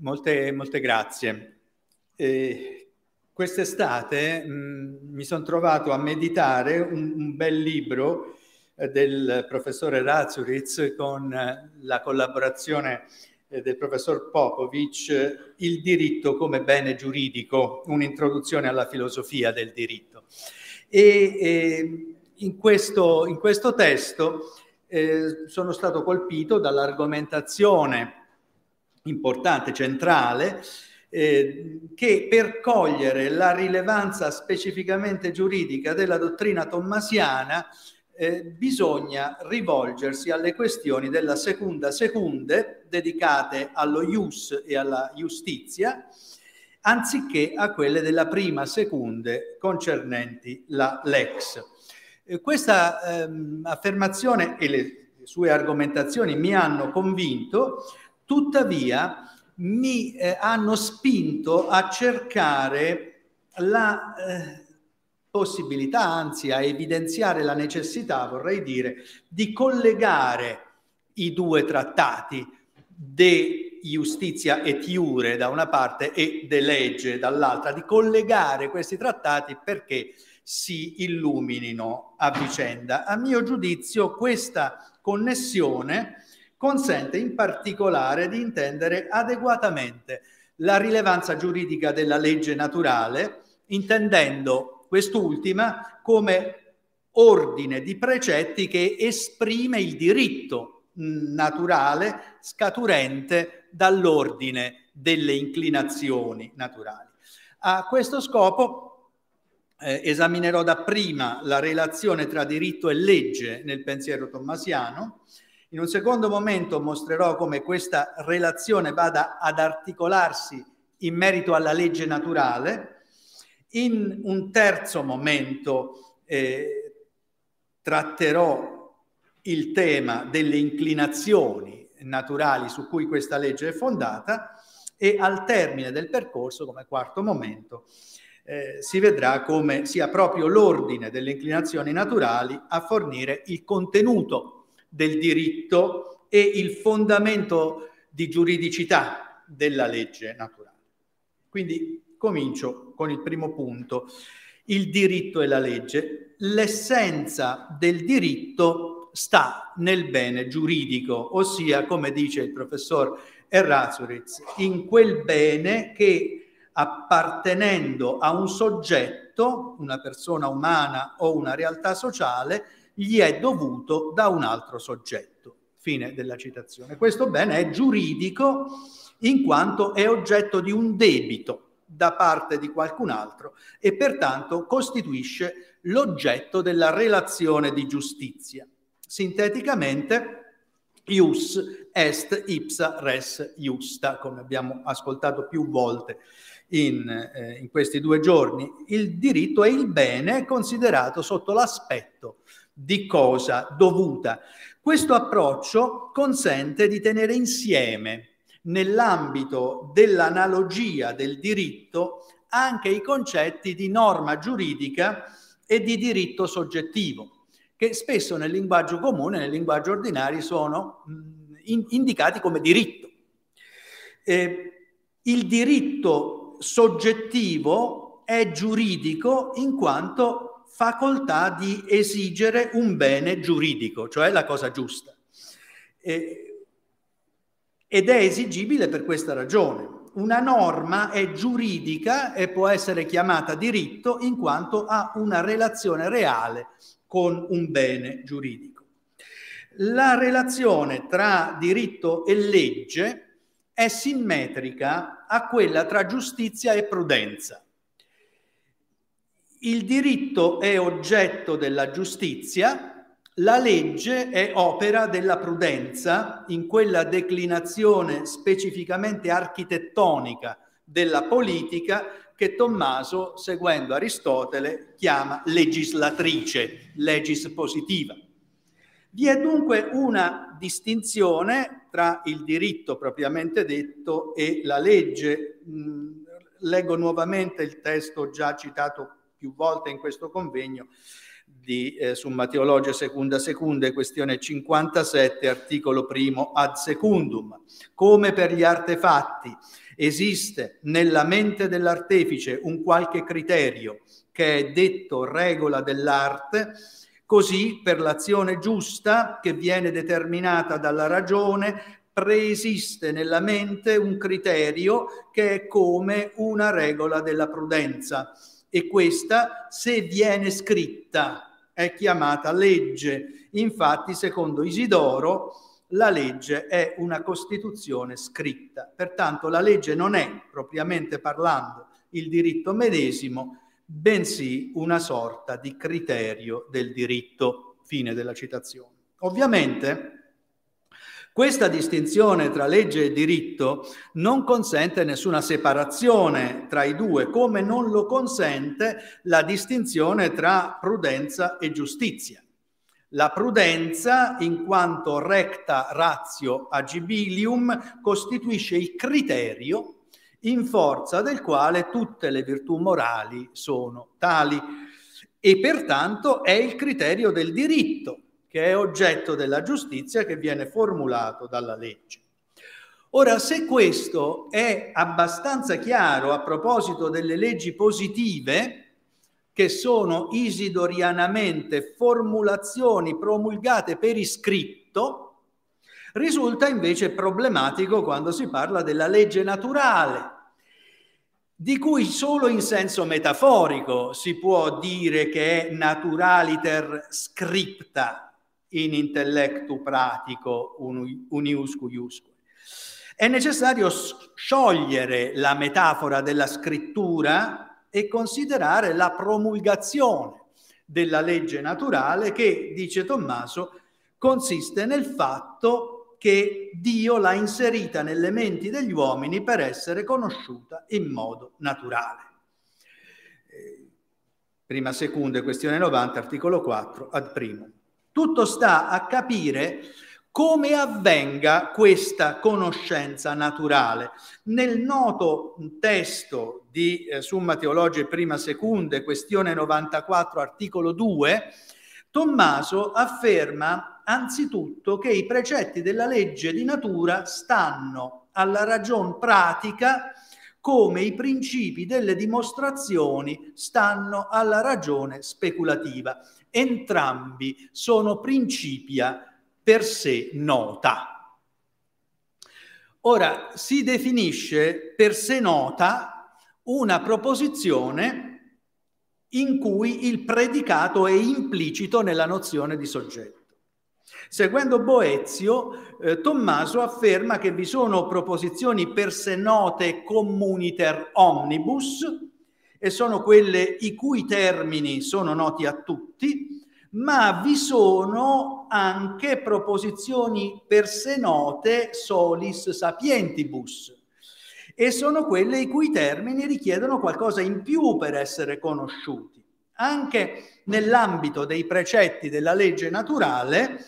molte, molte grazie. Eh, quest'estate mh, mi sono trovato a meditare un, un bel libro eh, del professore Razuritz con eh, la collaborazione eh, del professor Popovic, Il diritto come bene giuridico, un'introduzione alla filosofia del diritto. E, e in, questo, in, questo, testo eh, sono stato colpito dall'argomentazione importante, centrale, eh, che per cogliere la rilevanza specificamente giuridica della dottrina tommasiana eh, bisogna rivolgersi alle questioni della seconda secunde dedicate allo ius e alla giustizia, anziché a quelle della prima secunde concernenti la lex. Eh, questa ehm, affermazione e le sue argomentazioni mi hanno convinto, tuttavia mi eh, hanno spinto a cercare la eh, possibilità, anzi a evidenziare la necessità, vorrei dire, di collegare i due trattati de Justizia et Iure da una parte e de Legge dall'altra, di collegare questi trattati perché si illuminino a vicenda. A mio giudizio questa connessione consente in particolare di intendere adeguatamente la rilevanza giuridica della legge naturale, intendendo quest'ultima come ordine di precetti che esprime il diritto naturale scaturente dall'ordine delle inclinazioni naturali. A questo scopo eh, esaminerò dapprima la relazione tra diritto e legge nel pensiero tommasiano, in un secondo momento mostrerò come questa relazione vada ad articolarsi in merito alla legge naturale, in un terzo momento eh, tratterò il tema delle inclinazioni naturali su cui questa legge è fondata e al termine del percorso, come quarto momento, eh, si vedrà come sia proprio l'ordine delle inclinazioni naturali a fornire il contenuto del diritto e il fondamento di giuridicità della legge naturale. Quindi Comincio con il primo punto, il diritto e la legge. L'essenza del diritto sta nel bene giuridico, ossia, come dice il professor Errazuritz, in quel bene che appartenendo a un soggetto, una persona umana o una realtà sociale, gli è dovuto da un altro soggetto. Fine della citazione. Questo bene è giuridico in quanto è oggetto di un debito da parte di qualcun altro e pertanto costituisce l'oggetto della relazione di giustizia. Sinteticamente, ius est ipsa res justa, come abbiamo ascoltato più volte in, eh, in questi due giorni. Il diritto è il bene considerato sotto l'aspetto di cosa dovuta. Questo approccio consente di tenere insieme nell'ambito dell'analogia del diritto anche i concetti di norma giuridica e di diritto soggettivo, che spesso nel linguaggio comune, nel linguaggio ordinario, sono in, indicati come diritto. Eh, il diritto soggettivo è giuridico in quanto facoltà di esigere un bene giuridico, cioè la cosa giusta. Eh, ed è esigibile per questa ragione. Una norma è giuridica e può essere chiamata diritto in quanto ha una relazione reale con un bene giuridico. La relazione tra diritto e legge è simmetrica a quella tra giustizia e prudenza. Il diritto è oggetto della giustizia, la legge è opera della prudenza in quella declinazione specificamente architettonica della politica che Tommaso, seguendo Aristotele, chiama legislatrice, legis positiva. Vi è dunque una distinzione tra il diritto propriamente detto e la legge. Mm, leggo nuovamente il testo già citato più volte in questo convegno di eh, Summa Teologia Secunda questione 57, articolo primo ad secundum. Come per gli artefatti esiste nella mente dell'artefice un qualche criterio che è detto regola dell'arte, così per l'azione giusta che viene determinata dalla ragione preesiste nella mente un criterio che è come una regola della prudenza e questa se viene scritta è chiamata legge. Infatti, secondo Isidoro, la legge è una costituzione scritta. Pertanto la legge non è, propriamente parlando, il diritto medesimo, bensì una sorta di criterio del diritto. Fine della citazione. Ovviamente questa distinzione tra legge e diritto non consente nessuna separazione tra i due, come non lo consente la distinzione tra prudenza e giustizia. La prudenza, in quanto recta ratio agibilium, costituisce il criterio in forza del quale tutte le virtù morali sono tali e pertanto è il criterio del diritto che è oggetto della giustizia che viene formulato dalla legge. Ora, se questo è abbastanza chiaro a proposito delle leggi positive, che sono isidorianamente formulazioni promulgate per iscritto, risulta invece problematico quando si parla della legge naturale, di cui solo in senso metaforico si può dire che è naturaliter scripta in intellectu pratico uniuscu iusque. È necessario sciogliere la metafora della scrittura e considerare la promulgazione della legge naturale che, dice Tommaso, consiste nel fatto che Dio l'ha inserita nelle menti degli uomini per essere conosciuta in modo naturale. Eh, prima seconda, questione 90, articolo 4, ad primo. Tutto sta a capire come avvenga questa conoscenza naturale. Nel noto testo di eh, Summa Teologica prima secunde, questione 94, articolo 2, Tommaso afferma anzitutto che i precetti della legge di natura stanno alla ragion pratica come i principi delle dimostrazioni stanno alla ragione speculativa. Entrambi sono principia per sé nota. Ora si definisce per sé nota una proposizione in cui il predicato è implicito nella nozione di soggetto. Seguendo Boezio, eh, Tommaso afferma che vi sono proposizioni per sé note communiter omnibus, e sono quelle i cui termini sono noti a tutti, ma vi sono anche proposizioni per sé note solis sapientibus e sono quelle i cui termini richiedono qualcosa in più per essere conosciuti. Anche nell'ambito dei precetti della legge naturale,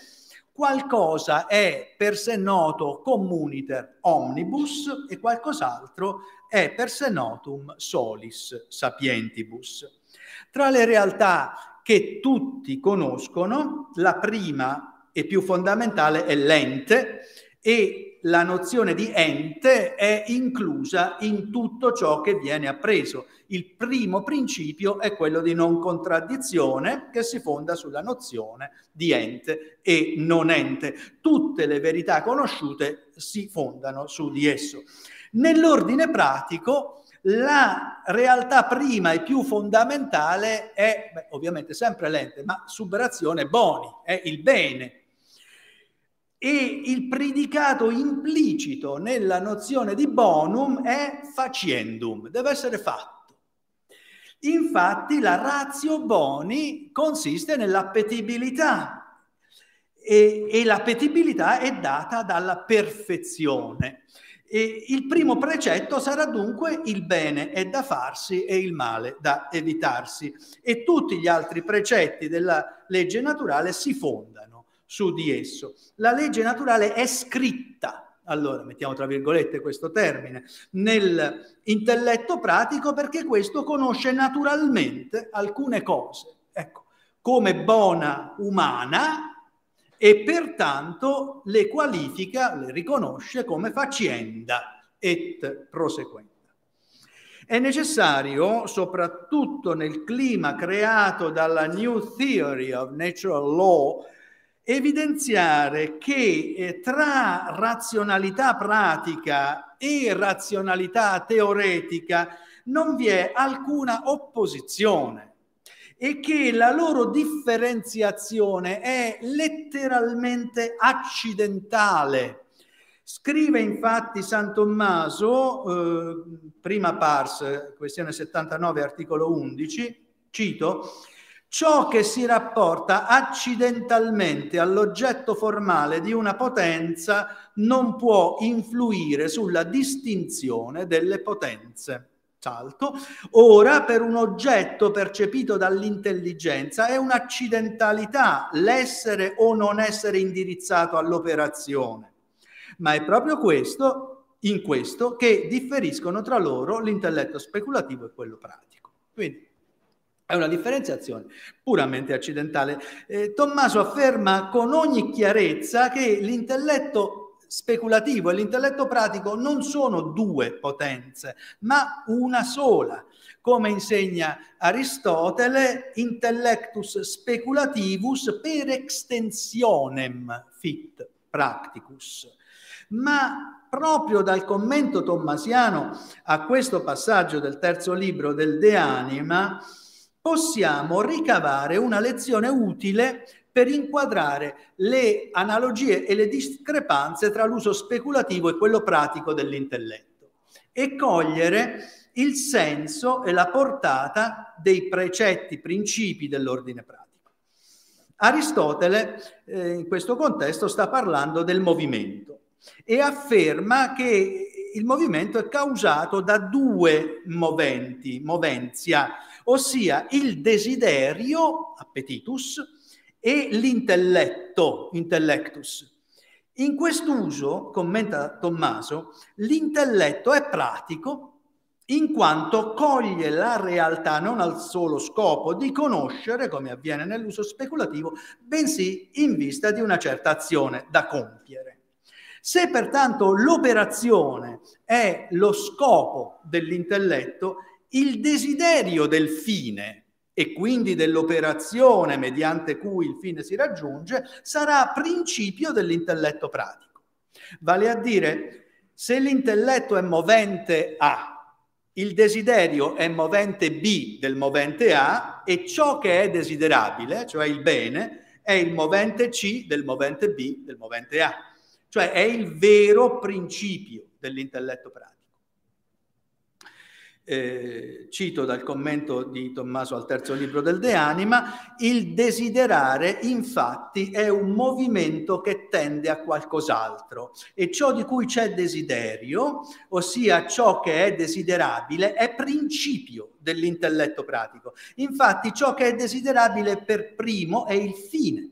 qualcosa è per sé noto communiter omnibus e qualcos'altro è per sé notum solis sapientibus. Tra le realtà che tutti conoscono, la prima e più fondamentale è l'ente e la nozione di ente è inclusa in tutto ciò che viene appreso. Il primo principio è quello di non contraddizione che si fonda sulla nozione di ente e non ente. Tutte le verità conosciute si fondano su di esso. Nell'ordine pratico la realtà prima e più fondamentale è, beh, ovviamente sempre l'ente, ma suberazione boni, è il bene. E il predicato implicito nella nozione di bonum è faciendum, deve essere fatto. Infatti la ratio boni consiste nell'appetibilità e, e l'appetibilità è data dalla perfezione. E il primo precetto sarà dunque il bene è da farsi e il male da evitarsi. E tutti gli altri precetti della legge naturale si fondano su di esso. La legge naturale è scritta, allora mettiamo tra virgolette questo termine, nell'intelletto pratico perché questo conosce naturalmente alcune cose. Ecco, come buona umana e pertanto le qualifica, le riconosce come facienda et prosequenta. È necessario, soprattutto nel clima creato dalla New Theory of Natural Law, evidenziare che eh, tra razionalità pratica e razionalità teoretica non vi è alcuna opposizione e che la loro differenziazione è letteralmente accidentale. Scrive infatti San Tommaso, eh, prima pars, questione 79, articolo 11, cito, ciò che si rapporta accidentalmente all'oggetto formale di una potenza non può influire sulla distinzione delle potenze. Salto. Ora, per un oggetto percepito dall'intelligenza è un'accidentalità l'essere o non essere indirizzato all'operazione, ma è proprio questo, in questo, che differiscono tra loro l'intelletto speculativo e quello pratico. Quindi, è una differenziazione puramente accidentale. Eh, Tommaso afferma con ogni chiarezza che l'intelletto speculativo e l'intelletto pratico non sono due potenze, ma una sola. Come insegna Aristotele, intellectus speculativus per extensionem fit practicus. Ma proprio dal commento tommasiano a questo passaggio del terzo libro del De Anima, possiamo ricavare una lezione utile per inquadrare le analogie e le discrepanze tra l'uso speculativo e quello pratico dell'intelletto e cogliere il senso e la portata dei precetti, principi dell'ordine pratico. Aristotele eh, in questo contesto sta parlando del movimento e afferma che il movimento è causato da due moventi, movenzia, ossia il desiderio, appetitus, e l'intelletto, intellectus. In quest'uso, commenta Tommaso, l'intelletto è pratico in quanto coglie la realtà non al solo scopo di conoscere, come avviene nell'uso speculativo, bensì in vista di una certa azione da compiere. Se pertanto l'operazione è lo scopo dell'intelletto, il desiderio del fine e quindi dell'operazione mediante cui il fine si raggiunge sarà principio dell'intelletto pratico. Vale a dire, se l'intelletto è movente A, il desiderio è movente B del movente A e ciò che è desiderabile, cioè il bene, è il movente C del movente B del movente A. Cioè è il vero principio dell'intelletto pratico. Eh, cito dal commento di Tommaso al terzo libro del De Anima, il desiderare infatti è un movimento che tende a qualcos'altro e ciò di cui c'è desiderio, ossia ciò che è desiderabile, è principio dell'intelletto pratico. Infatti ciò che è desiderabile per primo è il fine,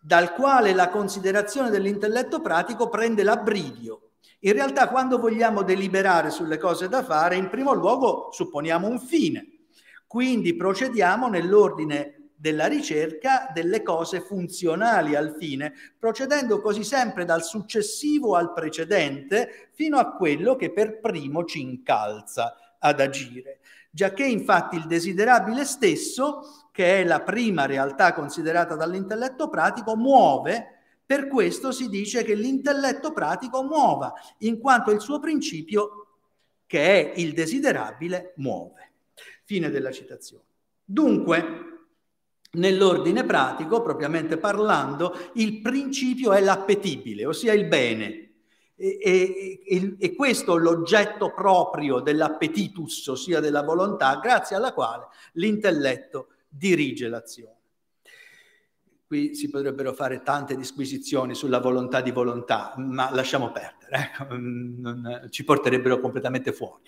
dal quale la considerazione dell'intelletto pratico prende l'abbrivio in realtà quando vogliamo deliberare sulle cose da fare, in primo luogo supponiamo un fine, quindi procediamo nell'ordine della ricerca delle cose funzionali al fine, procedendo così sempre dal successivo al precedente fino a quello che per primo ci incalza ad agire. Giacché infatti il desiderabile stesso, che è la prima realtà considerata dall'intelletto pratico, muove per questo si dice che l'intelletto pratico muova, in quanto il suo principio, che è il desiderabile, muove. Fine della citazione. Dunque, nell'ordine pratico, propriamente parlando, il principio è l'appetibile, ossia il bene. E, e, e, questo è l'oggetto proprio dell'appetitus, ossia della volontà, grazie alla quale l'intelletto dirige l'azione. Qui si potrebbero fare tante disquisizioni sulla volontà di volontà, ma lasciamo perdere, ecco, non, ci porterebbero completamente fuori.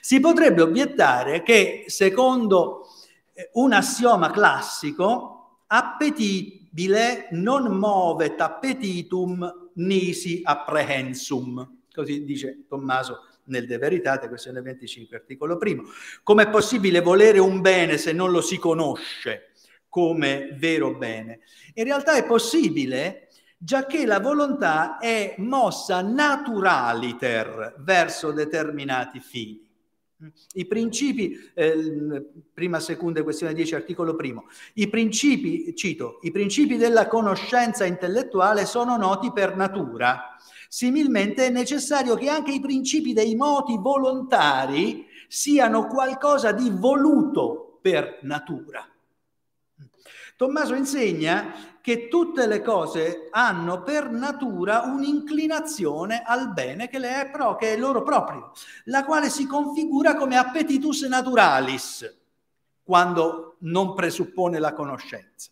Si potrebbe obiettare che secondo eh, un assioma classico, appetibile non movet appetitum nisi apprehensum, così dice Tommaso nel De Veritate, questione 25, articolo primo. Com'è possibile volere un bene se non lo si conosce? Come vero bene. In realtà è possibile giacché la volontà è mossa naturaliter verso determinati fini. I principi, eh, prima, seconda questione 10, articolo primo, i principi, cito, i principi della conoscenza intellettuale sono noti per natura. Similmente è necessario che anche i principi dei moti volontari siano qualcosa di voluto per natura. Tommaso insegna che tutte le cose hanno per natura un'inclinazione al bene che, le è, pro, che è loro proprio, la quale si configura come appetitus naturalis, quando non presuppone la conoscenza.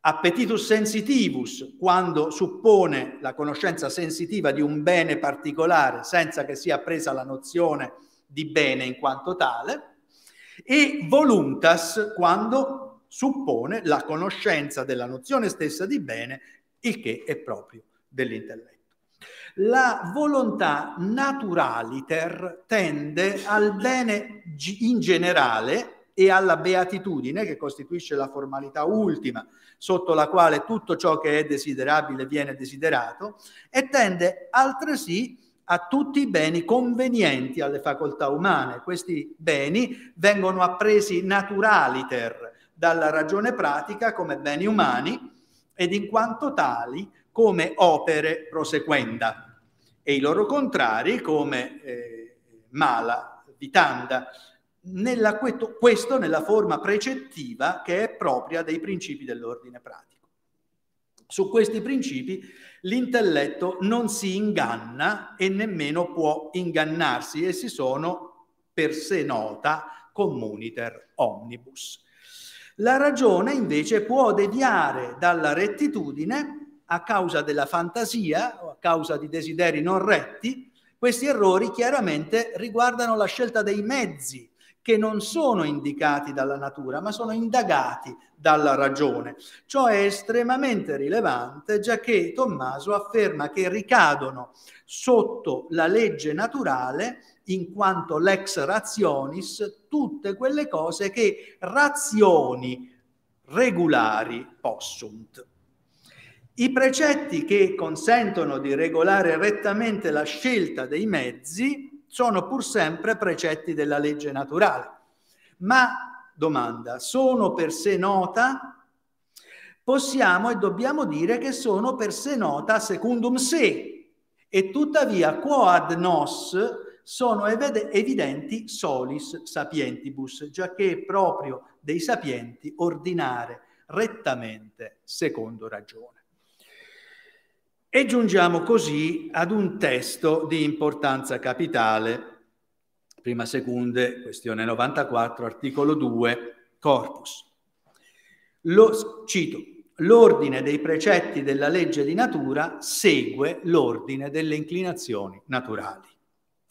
Appetitus sensitivus, quando suppone la conoscenza sensitiva di un bene particolare senza che sia presa la nozione di bene in quanto tale, e voluntas, quando suppone la conoscenza della nozione stessa di bene, il che è proprio dell'intelletto. La volontà naturaliter tende al bene in generale e alla beatitudine, che costituisce la formalità ultima sotto la quale tutto ciò che è desiderabile viene desiderato, e tende altresì a tutti i beni convenienti alle facoltà umane. Questi beni vengono appresi naturaliter, dalla ragione pratica come beni umani ed in quanto tali come opere prosequenda e i loro contrari come eh, mala, vitanda, nella, questo nella forma precettiva che è propria dei principi dell'ordine pratico. Su questi principi l'intelletto non si inganna e nemmeno può ingannarsi, essi sono per sé nota communiter omnibus. La ragione invece può deviare dalla rettitudine a causa della fantasia o a causa di desideri non retti. Questi errori chiaramente riguardano la scelta dei mezzi che non sono indicati dalla natura, ma sono indagati dalla ragione. Ciò è estremamente rilevante, già che Tommaso afferma che ricadono sotto la legge naturale in quanto l'ex rationis tutte quelle cose che razioni regolari possunt. I precetti che consentono di regolare rettamente la scelta dei mezzi sono pur sempre precetti della legge naturale. Ma, domanda, sono per sé nota? Possiamo e dobbiamo dire che sono per sé nota secundum se, e tuttavia quod nos sono evidenti solis sapientibus, giacché è proprio dei sapienti ordinare rettamente secondo ragione. E giungiamo così ad un testo di importanza capitale, prima secunde, questione 94, articolo 2, corpus. Lo, cito, l'ordine dei precetti della legge di natura segue l'ordine delle inclinazioni naturali.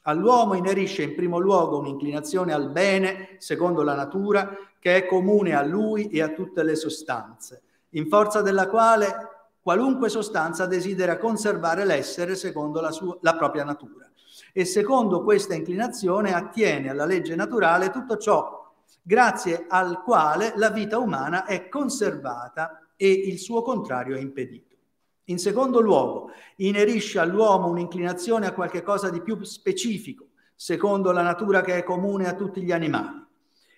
All'uomo inerisce in primo luogo un'inclinazione al bene, secondo la natura, che è comune a lui e a tutte le sostanze, in forza della quale qualunque sostanza desidera conservare l'essere secondo la, sua, la propria natura. E secondo questa inclinazione attiene alla legge naturale tutto ciò grazie al quale la vita umana è conservata e il suo contrario è impedito. In secondo luogo, inerisce all'uomo un'inclinazione a qualche cosa di più specifico, secondo la natura che è comune a tutti gli animali.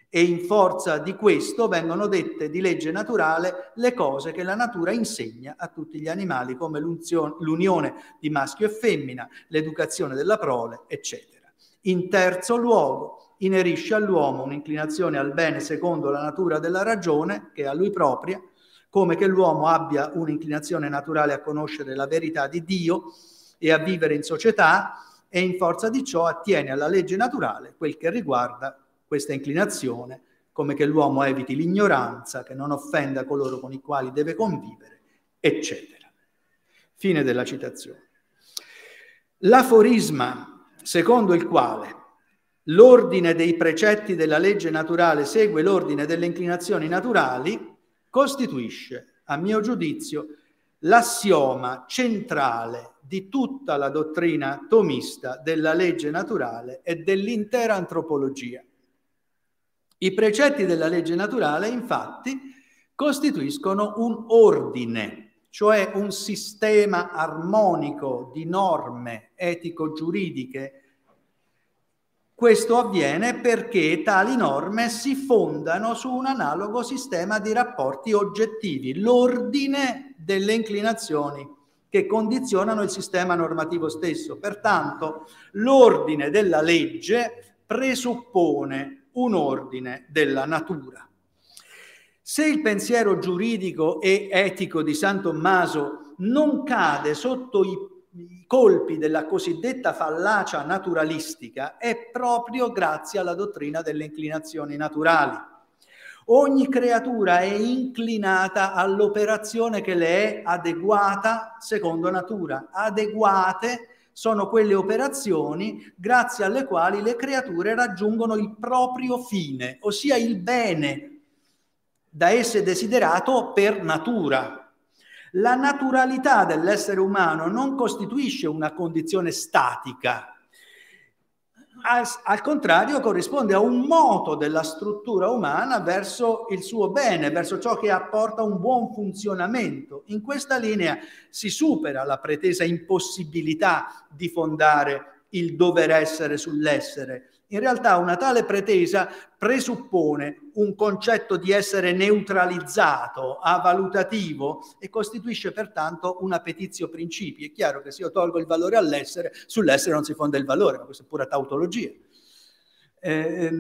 E in forza di questo vengono dette di legge naturale le cose che la natura insegna a tutti gli animali, come l'unione di maschio e femmina, l'educazione della prole, eccetera. In terzo luogo, inerisce all'uomo un'inclinazione al bene secondo la natura della ragione, che è a lui propria, come che l'uomo abbia un'inclinazione naturale a conoscere la verità di Dio e a vivere in società e in forza di ciò attiene alla legge naturale quel che riguarda questa inclinazione, come che l'uomo eviti l'ignoranza, che non offenda coloro con i quali deve convivere, eccetera. Fine della citazione. L'aforisma secondo il quale l'ordine dei precetti della legge naturale segue l'ordine delle inclinazioni naturali costituisce, a mio giudizio, l'assioma centrale di tutta la dottrina tomista della legge naturale e dell'intera antropologia. I precetti della legge naturale, infatti, costituiscono un ordine, cioè un sistema armonico di norme etico-giuridiche, questo avviene perché tali norme si fondano su un analogo sistema di rapporti oggettivi, l'ordine delle inclinazioni che condizionano il sistema normativo stesso. Pertanto l'ordine della legge presuppone un ordine della natura. Se il pensiero giuridico e etico di San Tommaso non cade sotto i, i colpi della cosiddetta fallacia naturalistica, è proprio grazie alla dottrina delle inclinazioni naturali. Ogni creatura è inclinata all'operazione che le è adeguata secondo natura. Adeguate sono quelle operazioni grazie alle quali le creature raggiungono il proprio fine, ossia il bene da esse desiderato per natura. La naturalità dell'essere umano non costituisce una condizione statica, al, al, contrario corrisponde a un moto della struttura umana verso il suo bene, verso ciò che apporta un buon funzionamento. In questa linea si supera la pretesa impossibilità di fondare il dover essere sull'essere, in realtà una tale pretesa presuppone un concetto di essere neutralizzato, avalutativo e costituisce pertanto una petizio principi. È chiaro che se io tolgo il valore all'essere, sull'essere non si fonda il valore, ma questa è pura tautologia. Eh,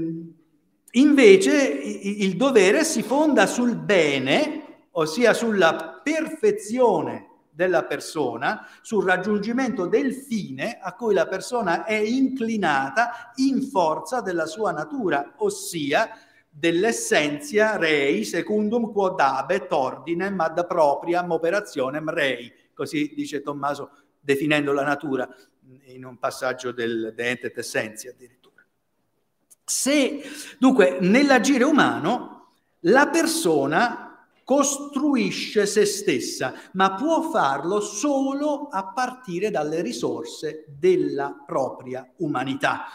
invece il dovere si fonda sul bene, ossia sulla perfezione della persona sul raggiungimento del fine a cui la persona è inclinata in forza della sua natura, ossia dell'essentia rei secundum quod abet ordinem ad propriam operationem rei, così dice Tommaso definendo la natura in un passaggio del De Entet Essentia addirittura. Se dunque nell'agire umano la persona costruisce se stessa, ma può farlo solo a partire dalle risorse della propria umanità.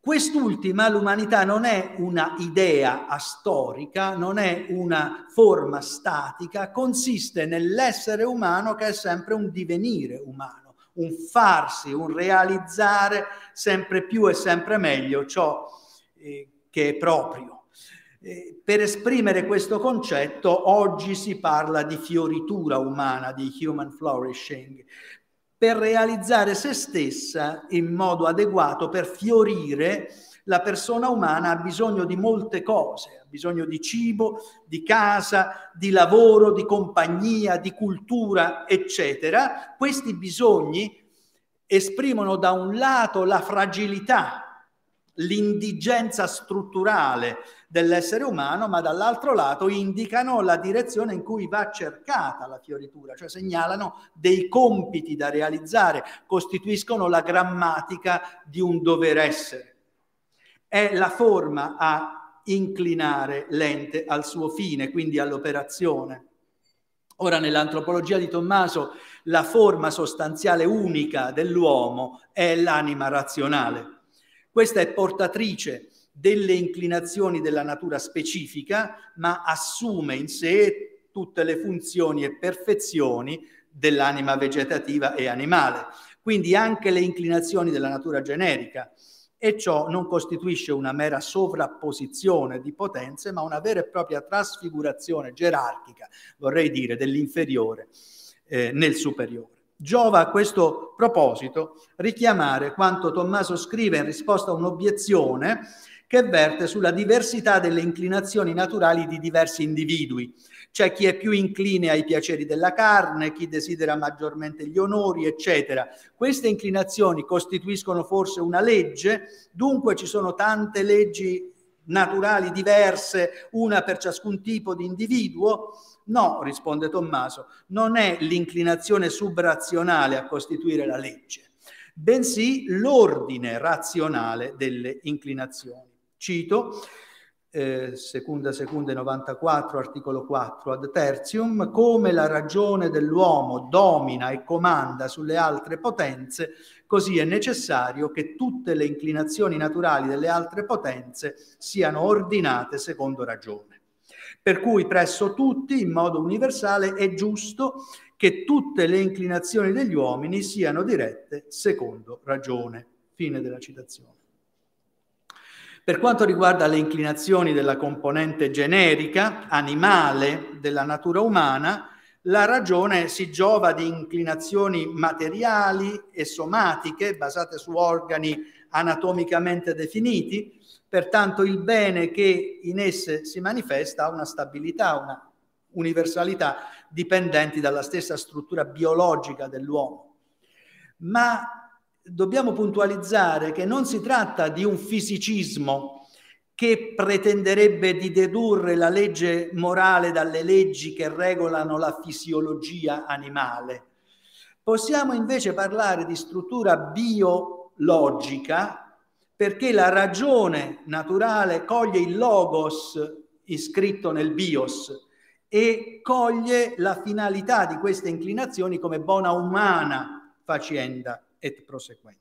Quest'ultima, l'umanità, non è una idea astorica, non è una forma statica, consiste nell'essere umano che è sempre un divenire umano, un farsi, un realizzare sempre più e sempre meglio ciò eh, che è proprio. Eh, per esprimere questo concetto oggi si parla di fioritura umana, di human flourishing, per realizzare se stessa in modo adeguato, per fiorire, la persona umana ha bisogno di molte cose, ha bisogno di cibo, di casa, di lavoro, di compagnia, di cultura, eccetera. Questi bisogni esprimono da un lato la fragilità l'indigenza strutturale dell'essere umano, ma dall'altro lato indicano la direzione in cui va cercata la fioritura, cioè segnalano dei compiti da realizzare, costituiscono la grammatica di un dover essere. È la forma a inclinare l'ente al suo fine, quindi all'operazione. Ora, nell'antropologia di Tommaso, la forma sostanziale unica dell'uomo è l'anima razionale questa è portatrice delle inclinazioni della natura specifica, ma assume in sé tutte le funzioni e perfezioni dell'anima vegetativa e animale, quindi anche le inclinazioni della natura generica. E ciò non costituisce una mera sovrapposizione di potenze, ma una vera e propria trasfigurazione gerarchica, vorrei dire, dell'inferiore eh, nel superiore. Giova a questo proposito richiamare quanto Tommaso scrive in risposta a un'obiezione che verte sulla diversità delle inclinazioni naturali di diversi individui. C'è chi è più incline ai piaceri della carne, chi desidera maggiormente gli onori, eccetera. Queste inclinazioni costituiscono forse una legge, dunque ci sono tante leggi naturali diverse, una per ciascun tipo di individuo. No, risponde Tommaso, non è l'inclinazione subrazionale a costituire la legge, bensì l'ordine razionale delle inclinazioni. Cito, eh, seconda seconda 94, articolo 4, ad tertium, come la ragione dell'uomo domina e comanda sulle altre potenze, così è necessario che tutte le inclinazioni naturali delle altre potenze siano ordinate secondo ragione. Per cui presso tutti, in modo universale, è giusto che tutte le inclinazioni degli uomini siano dirette secondo ragione. Fine della citazione. Per quanto riguarda le inclinazioni della componente generica, animale della natura umana, la ragione si giova di inclinazioni materiali e somatiche basate su organi anatomicamente definiti, pertanto il bene che in esse si manifesta ha una stabilità, una universalità dipendenti dalla stessa struttura biologica dell'uomo. Ma dobbiamo puntualizzare che non si tratta di un fisicismo che pretenderebbe di dedurre la legge morale dalle leggi che regolano la fisiologia animale. Possiamo invece parlare di struttura biologica perché la ragione naturale coglie il logos iscritto nel bios e coglie la finalità di queste inclinazioni come bona umana facienda et prosequenda.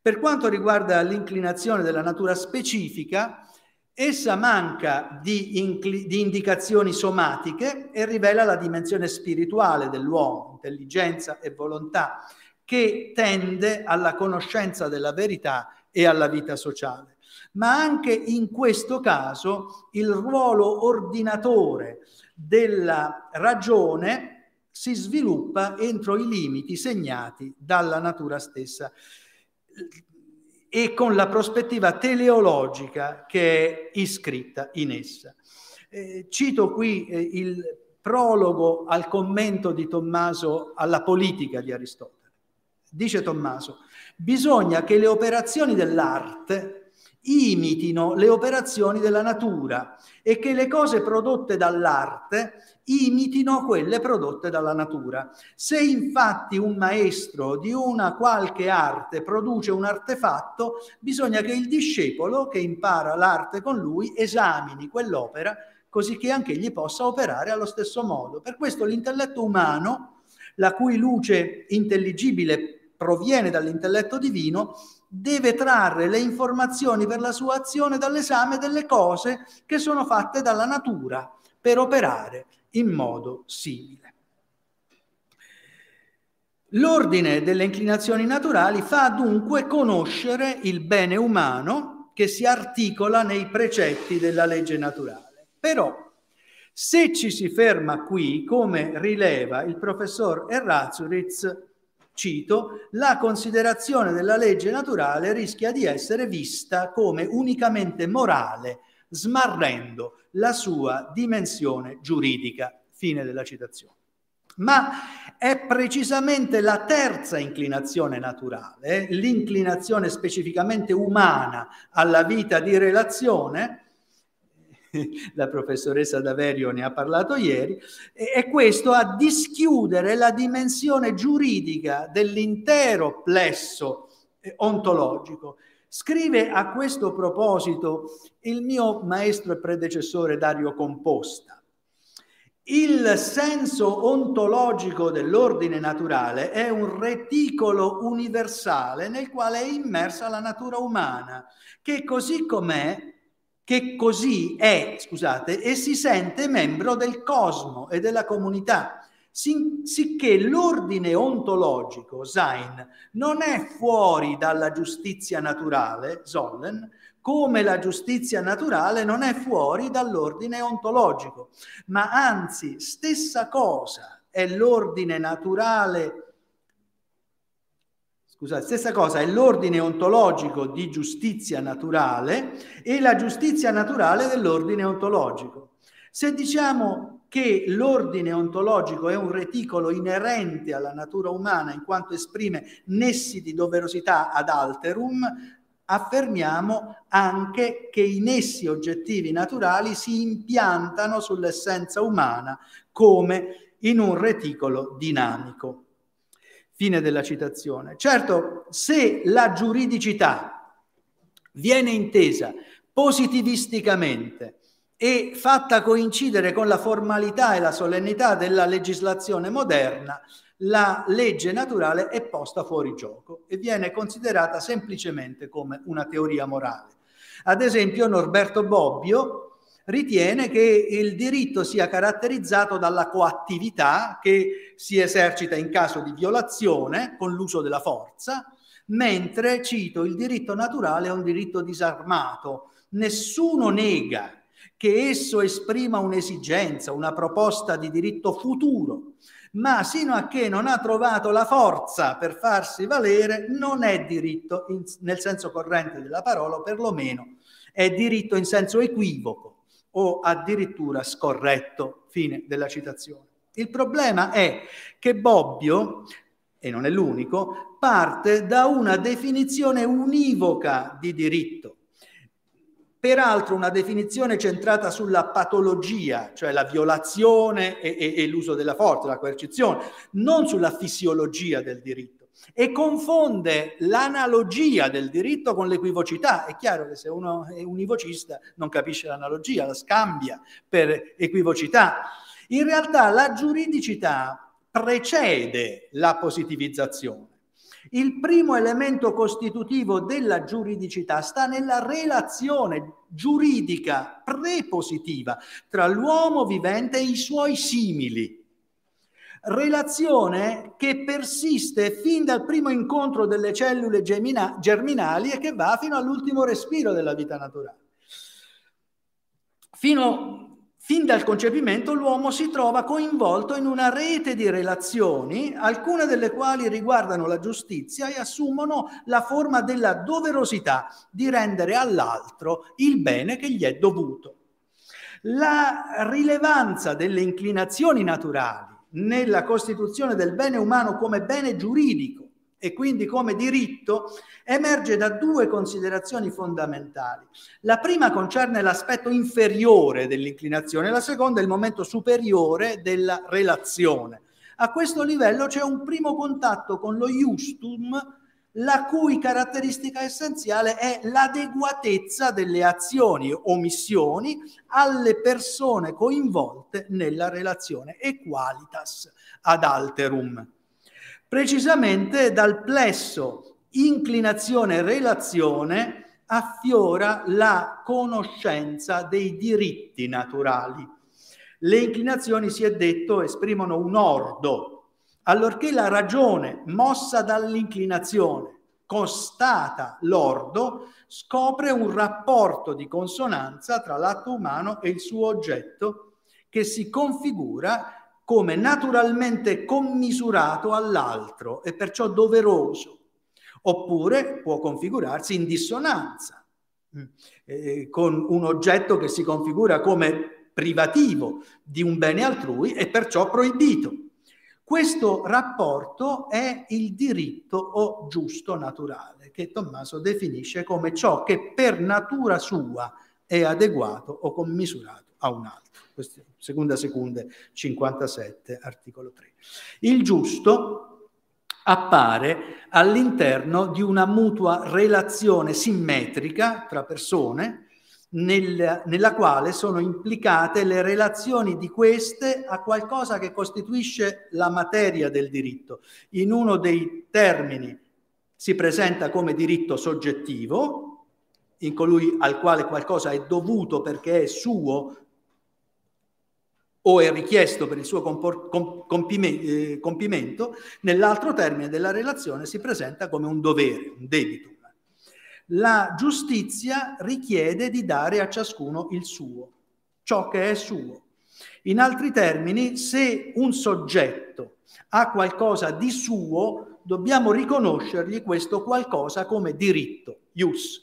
Per quanto riguarda l'inclinazione della natura specifica, essa manca di, incli- di, indicazioni somatiche e rivela la dimensione spirituale dell'uomo, intelligenza e volontà, che tende alla conoscenza della verità e alla vita sociale. Ma anche in questo caso il ruolo ordinatore della ragione si sviluppa entro i limiti segnati dalla natura stessa e con la prospettiva teleologica che è iscritta in essa. Eh, cito qui eh, il prologo al commento di Tommaso alla politica di Aristotele. Dice Tommaso, bisogna che le operazioni dell'arte imitino le operazioni della natura e che le cose prodotte dall'arte imitino quelle prodotte dalla natura. Se infatti un maestro di una qualche arte produce un artefatto, bisogna che il discepolo che impara l'arte con lui esamini quell'opera così che anche egli possa operare allo stesso modo. Per questo l'intelletto umano, la cui luce intelligibile proviene dall'intelletto divino, deve trarre le informazioni per la sua azione dall'esame delle cose che sono fatte dalla natura per operare in modo simile. L'ordine delle inclinazioni naturali fa dunque conoscere il bene umano che si articola nei precetti della legge naturale. Però, se ci si ferma qui, come rileva il professor Errazuritz, cito, la considerazione della legge naturale rischia di essere vista come unicamente morale smarrendo la sua dimensione giuridica. Fine della citazione. Ma è precisamente la terza inclinazione naturale, l'inclinazione specificamente umana alla vita di relazione, la professoressa Daverio ne ha parlato ieri, e questo a dischiudere la dimensione giuridica dell'intero plesso eh, ontologico Scrive a questo proposito il mio maestro e predecessore Dario Composta. Il senso ontologico dell'ordine naturale è un reticolo universale nel quale è immersa la natura umana, che così com'è, che così è, scusate, e si sente membro del cosmo e della comunità. Sicché l'ordine ontologico, Sein, non è fuori dalla giustizia naturale, Sollen, come la giustizia naturale non è fuori dall'ordine ontologico, ma anzi stessa cosa è l'ordine naturale Scusate, stessa cosa è l'ordine ontologico di giustizia naturale e la giustizia naturale dell'ordine ontologico. Se diciamo che l'ordine ontologico è un reticolo inerente alla natura umana in quanto esprime nessi di doverosità ad alterum, affermiamo anche che i nessi oggettivi naturali si impiantano sull'essenza umana come in un reticolo dinamico. Fine della citazione. Certo, se la giuridicità viene intesa positivisticamente e fatta coincidere con la formalità e la solennità della legislazione moderna, la legge naturale è posta fuori gioco e viene considerata semplicemente come una teoria morale. Ad esempio Norberto Bobbio ritiene che il diritto sia caratterizzato dalla coattività che si esercita in caso di violazione con l'uso della forza, mentre, cito, il diritto naturale è un diritto disarmato. Nessuno nega che esso esprima un'esigenza, una proposta di diritto futuro, ma sino a che non ha trovato la forza per farsi valere, non è diritto in, nel senso corrente della parola, o perlomeno è diritto in senso equivoco o addirittura scorretto. Fine della citazione. Il problema è che Bobbio, e non è l'unico, parte da una definizione univoca di diritto Peraltro una definizione centrata sulla patologia, cioè la violazione e, e, e l'uso della forza, la coercizione, non sulla fisiologia del diritto. E confonde l'analogia del diritto con l'equivocità. È chiaro che se uno è univocista non capisce l'analogia, la scambia per equivocità. In realtà la giuridicità precede la positivizzazione. Il primo elemento costitutivo della giuridicità sta nella relazione giuridica prepositiva tra l'uomo vivente e i suoi simili. Relazione che persiste fin dal primo incontro delle cellule germinali e che va fino all'ultimo respiro della vita naturale. Fino Fin dal concepimento l'uomo si trova coinvolto in una rete di relazioni, alcune delle quali riguardano la giustizia e assumono la forma della doverosità di rendere all'altro il bene che gli è dovuto. La rilevanza delle inclinazioni naturali nella costituzione del bene umano come bene giuridico e quindi come diritto emerge da due considerazioni fondamentali. La prima concerne l'aspetto inferiore dell'inclinazione, la seconda il momento superiore della relazione. A questo livello c'è un primo contatto con lo justum, la cui caratteristica essenziale è l'adeguatezza delle azioni o missioni alle persone coinvolte nella relazione e qualitas ad alterum precisamente dal plesso inclinazione-relazione affiora la conoscenza dei diritti naturali. Le inclinazioni, si è detto, esprimono un ordo, allorché la ragione, mossa dall'inclinazione, constata l'ordo, scopre un rapporto di consonanza tra l'atto umano e il suo oggetto che si configura come naturalmente commisurato all'altro e perciò doveroso, oppure può configurarsi in dissonanza mm, eh, con un oggetto che si configura come privativo di un bene altrui e perciò proibito. Questo rapporto è il diritto o giusto naturale che Tommaso definisce come ciò che per natura sua è adeguato o commisurato a un altro seconda secunde 57, articolo 3. Il giusto appare all'interno di una mutua relazione simmetrica tra persone nel, nella quale sono implicate le relazioni di queste a qualcosa che costituisce la materia del diritto. In uno dei termini si presenta come diritto soggettivo, in colui al quale qualcosa è dovuto perché è suo o è richiesto per il suo compor- com- compime- eh, compimento, nell'altro termine della relazione si presenta come un dovere, un debito. La giustizia richiede di dare a ciascuno il suo, ciò che è suo. In altri termini, se un soggetto ha qualcosa di suo, dobbiamo riconoscergli questo qualcosa come diritto, ius.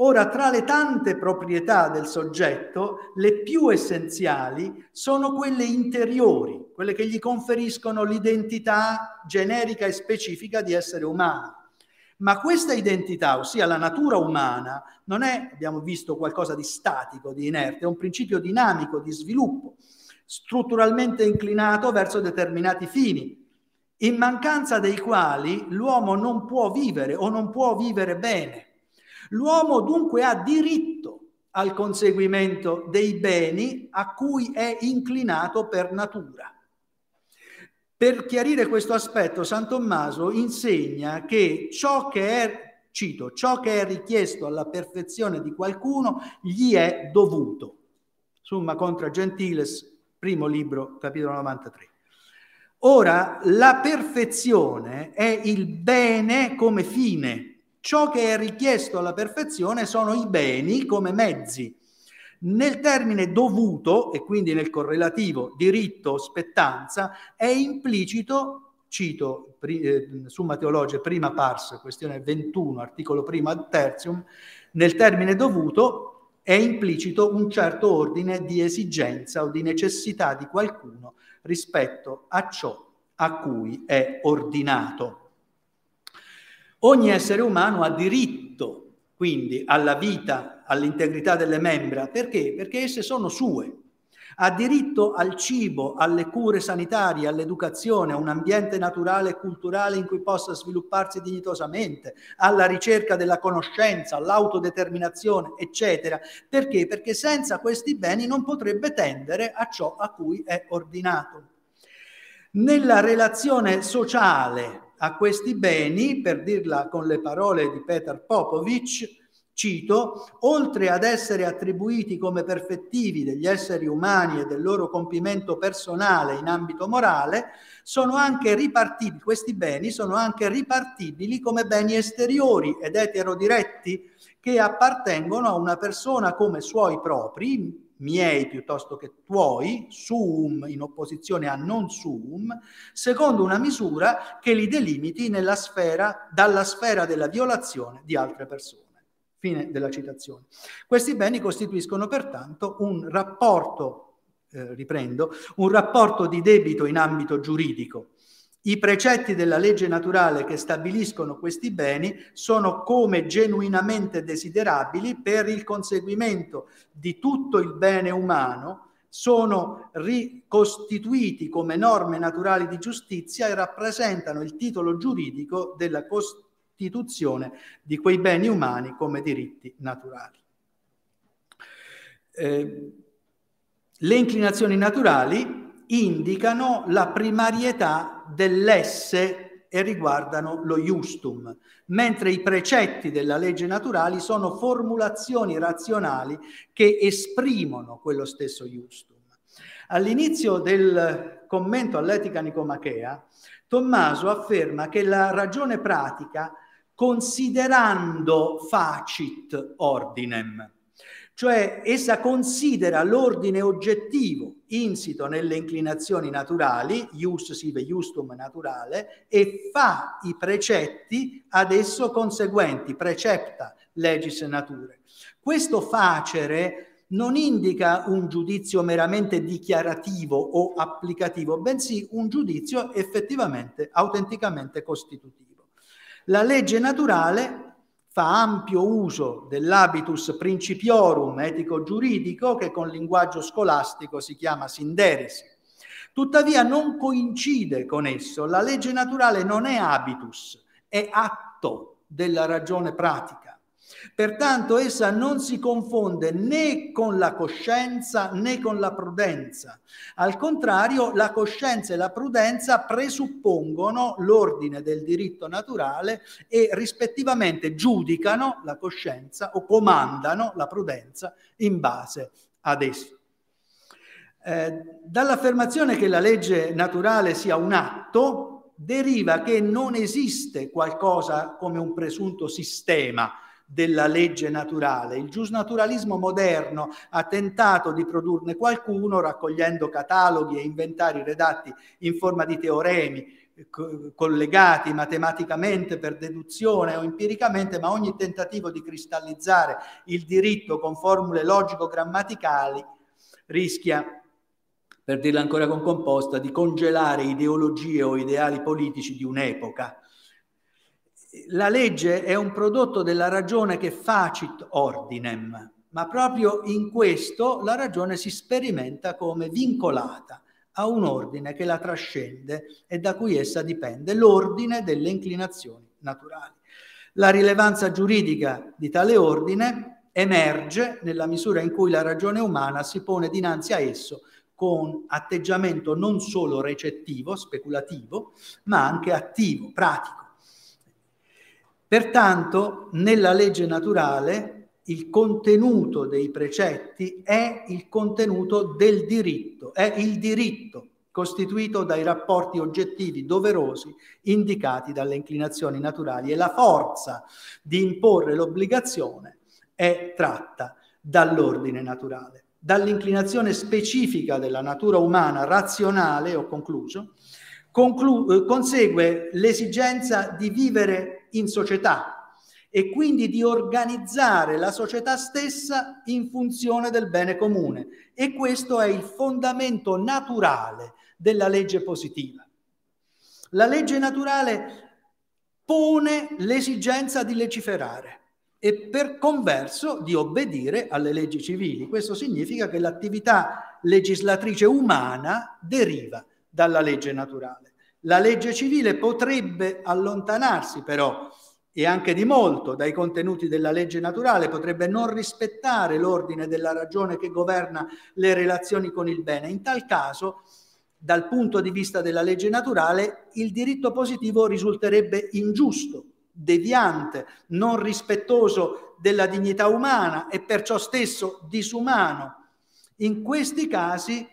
Ora, tra le tante proprietà del soggetto, le più essenziali sono quelle interiori, quelle che gli conferiscono l'identità generica e specifica di essere umano. Ma questa identità, ossia la natura umana, non è, abbiamo visto, qualcosa di statico, di inerte, è un principio dinamico di sviluppo, strutturalmente inclinato verso determinati fini, in mancanza dei quali l'uomo non può vivere o non può vivere bene. L'uomo dunque ha diritto al conseguimento dei beni a cui è inclinato per natura. Per chiarire questo aspetto, San Tommaso insegna che ciò che è, cito, ciò che è richiesto alla perfezione di qualcuno gli è dovuto. Summa contra Gentiles, primo libro, capitolo 93. Ora, la perfezione è il bene come fine. Ciò che è richiesto alla perfezione sono i beni come mezzi. Nel termine dovuto, e quindi nel correlativo diritto spettanza, è implicito, cito eh, Summa Teologia, prima pars, questione 21, articolo primo ad tertium, nel termine dovuto è implicito un certo ordine di esigenza o di necessità di qualcuno rispetto a ciò a cui è ordinato. Ogni essere umano ha diritto quindi alla vita, all'integrità delle membra, perché? Perché esse sono sue. Ha diritto al cibo, alle cure sanitarie, all'educazione, a un ambiente naturale e culturale in cui possa svilupparsi dignitosamente, alla ricerca della conoscenza, all'autodeterminazione, eccetera. Perché? Perché senza questi beni non potrebbe tendere a ciò a cui è ordinato. Nella relazione sociale a questi beni, per dirla con le parole di Peter Popovic, cito, oltre ad essere attribuiti come perfettivi degli esseri umani e del loro compimento personale in ambito morale, sono anche ripartibili, questi beni sono anche ripartibili come beni esteriori ed eterodiretti che appartengono a una persona come suoi propri, miei piuttosto che tuoi, sum in opposizione a non sum, secondo una misura che li delimiti sfera, dalla sfera della violazione di altre persone. Fine della citazione. Questi beni costituiscono pertanto un rapporto, eh, riprendo, un rapporto di debito in ambito giuridico i precetti della legge naturale che stabiliscono questi beni sono come genuinamente desiderabili per il conseguimento di tutto il bene umano, sono ricostituiti come norme naturali di giustizia e rappresentano il titolo giuridico della costituzione di quei beni umani come diritti naturali. Eh, le inclinazioni naturali indicano la primarietà dell'esse e riguardano lo iustum, mentre i precetti della legge naturali sono formulazioni razionali che esprimono quello stesso iustum. All'inizio del commento all'etica nicomachea, Tommaso afferma che la ragione pratica, considerando facit ordinem, cioè essa considera l'ordine oggettivo insito nelle inclinazioni naturali, ius sive justum naturale, e fa i precetti ad esso conseguenti, precepta legis nature. Questo facere non indica un giudizio meramente dichiarativo o applicativo, bensì un giudizio effettivamente, autenticamente costitutivo. La legge naturale fa ampio uso dell'habitus principiorum etico-giuridico che con linguaggio scolastico si chiama sinderesi. Tuttavia non coincide con esso. La legge naturale non è habitus, è atto della ragione pratica. Pertanto essa non si confonde né con la coscienza né con la prudenza. Al contrario, la coscienza e la prudenza presuppongono l'ordine del diritto naturale e rispettivamente giudicano la coscienza o comandano la prudenza in base ad esso. Eh, dall'affermazione che la legge naturale sia un atto deriva che non esiste qualcosa come un presunto sistema della legge naturale. Il giusnaturalismo moderno ha tentato di produrne qualcuno raccogliendo cataloghi e inventari redatti in forma di teoremi co- collegati matematicamente per deduzione o empiricamente, ma ogni tentativo di cristallizzare il diritto con formule logico-grammaticali rischia per dirla ancora con composta, di congelare ideologie o ideali politici di un'epoca la legge è un prodotto della ragione che facit ordinem, ma proprio in questo la ragione si sperimenta come vincolata a un ordine che la trascende e da cui essa dipende, l'ordine delle inclinazioni naturali. La rilevanza giuridica di tale ordine emerge nella misura in cui la ragione umana si pone dinanzi a esso con atteggiamento non solo recettivo, speculativo, ma anche attivo, pratico Pertanto, nella legge naturale il contenuto dei precetti è il contenuto del diritto, è il diritto costituito dai rapporti oggettivi doverosi indicati dalle inclinazioni naturali e la forza di imporre l'obbligazione è tratta dall'ordine naturale, dall'inclinazione specifica della natura umana razionale, ho concluso, conclu- eh, consegue l'esigenza di vivere in società e quindi di organizzare la società stessa in funzione del bene comune. E questo è il fondamento naturale della legge positiva. La legge naturale pone l'esigenza di legiferare e per converso di obbedire alle leggi civili. Questo significa che l'attività legislatrice umana deriva dalla legge naturale. La legge civile potrebbe allontanarsi però e anche di molto dai contenuti della legge naturale, potrebbe non rispettare l'ordine della ragione che governa le relazioni con il bene. In tal caso dal punto di vista della legge naturale, il diritto positivo risulterebbe ingiusto, deviante, non rispettoso della dignità umana e perciò stesso disumano. In questi casi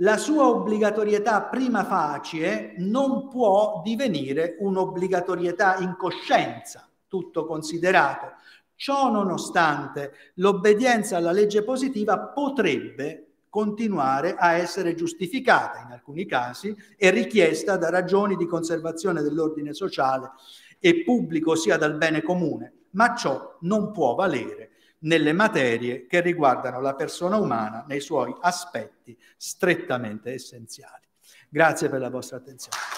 la sua obbligatorietà prima facie non può divenire un'obbligatorietà in coscienza, tutto considerato. Ciò nonostante, l'obbedienza alla legge positiva potrebbe continuare a essere giustificata in alcuni casi e richiesta da ragioni di conservazione dell'ordine sociale e pubblico sia dal bene comune, ma ciò non può valere nelle materie che riguardano la persona umana nei suoi aspetti strettamente essenziali. Grazie per la vostra attenzione.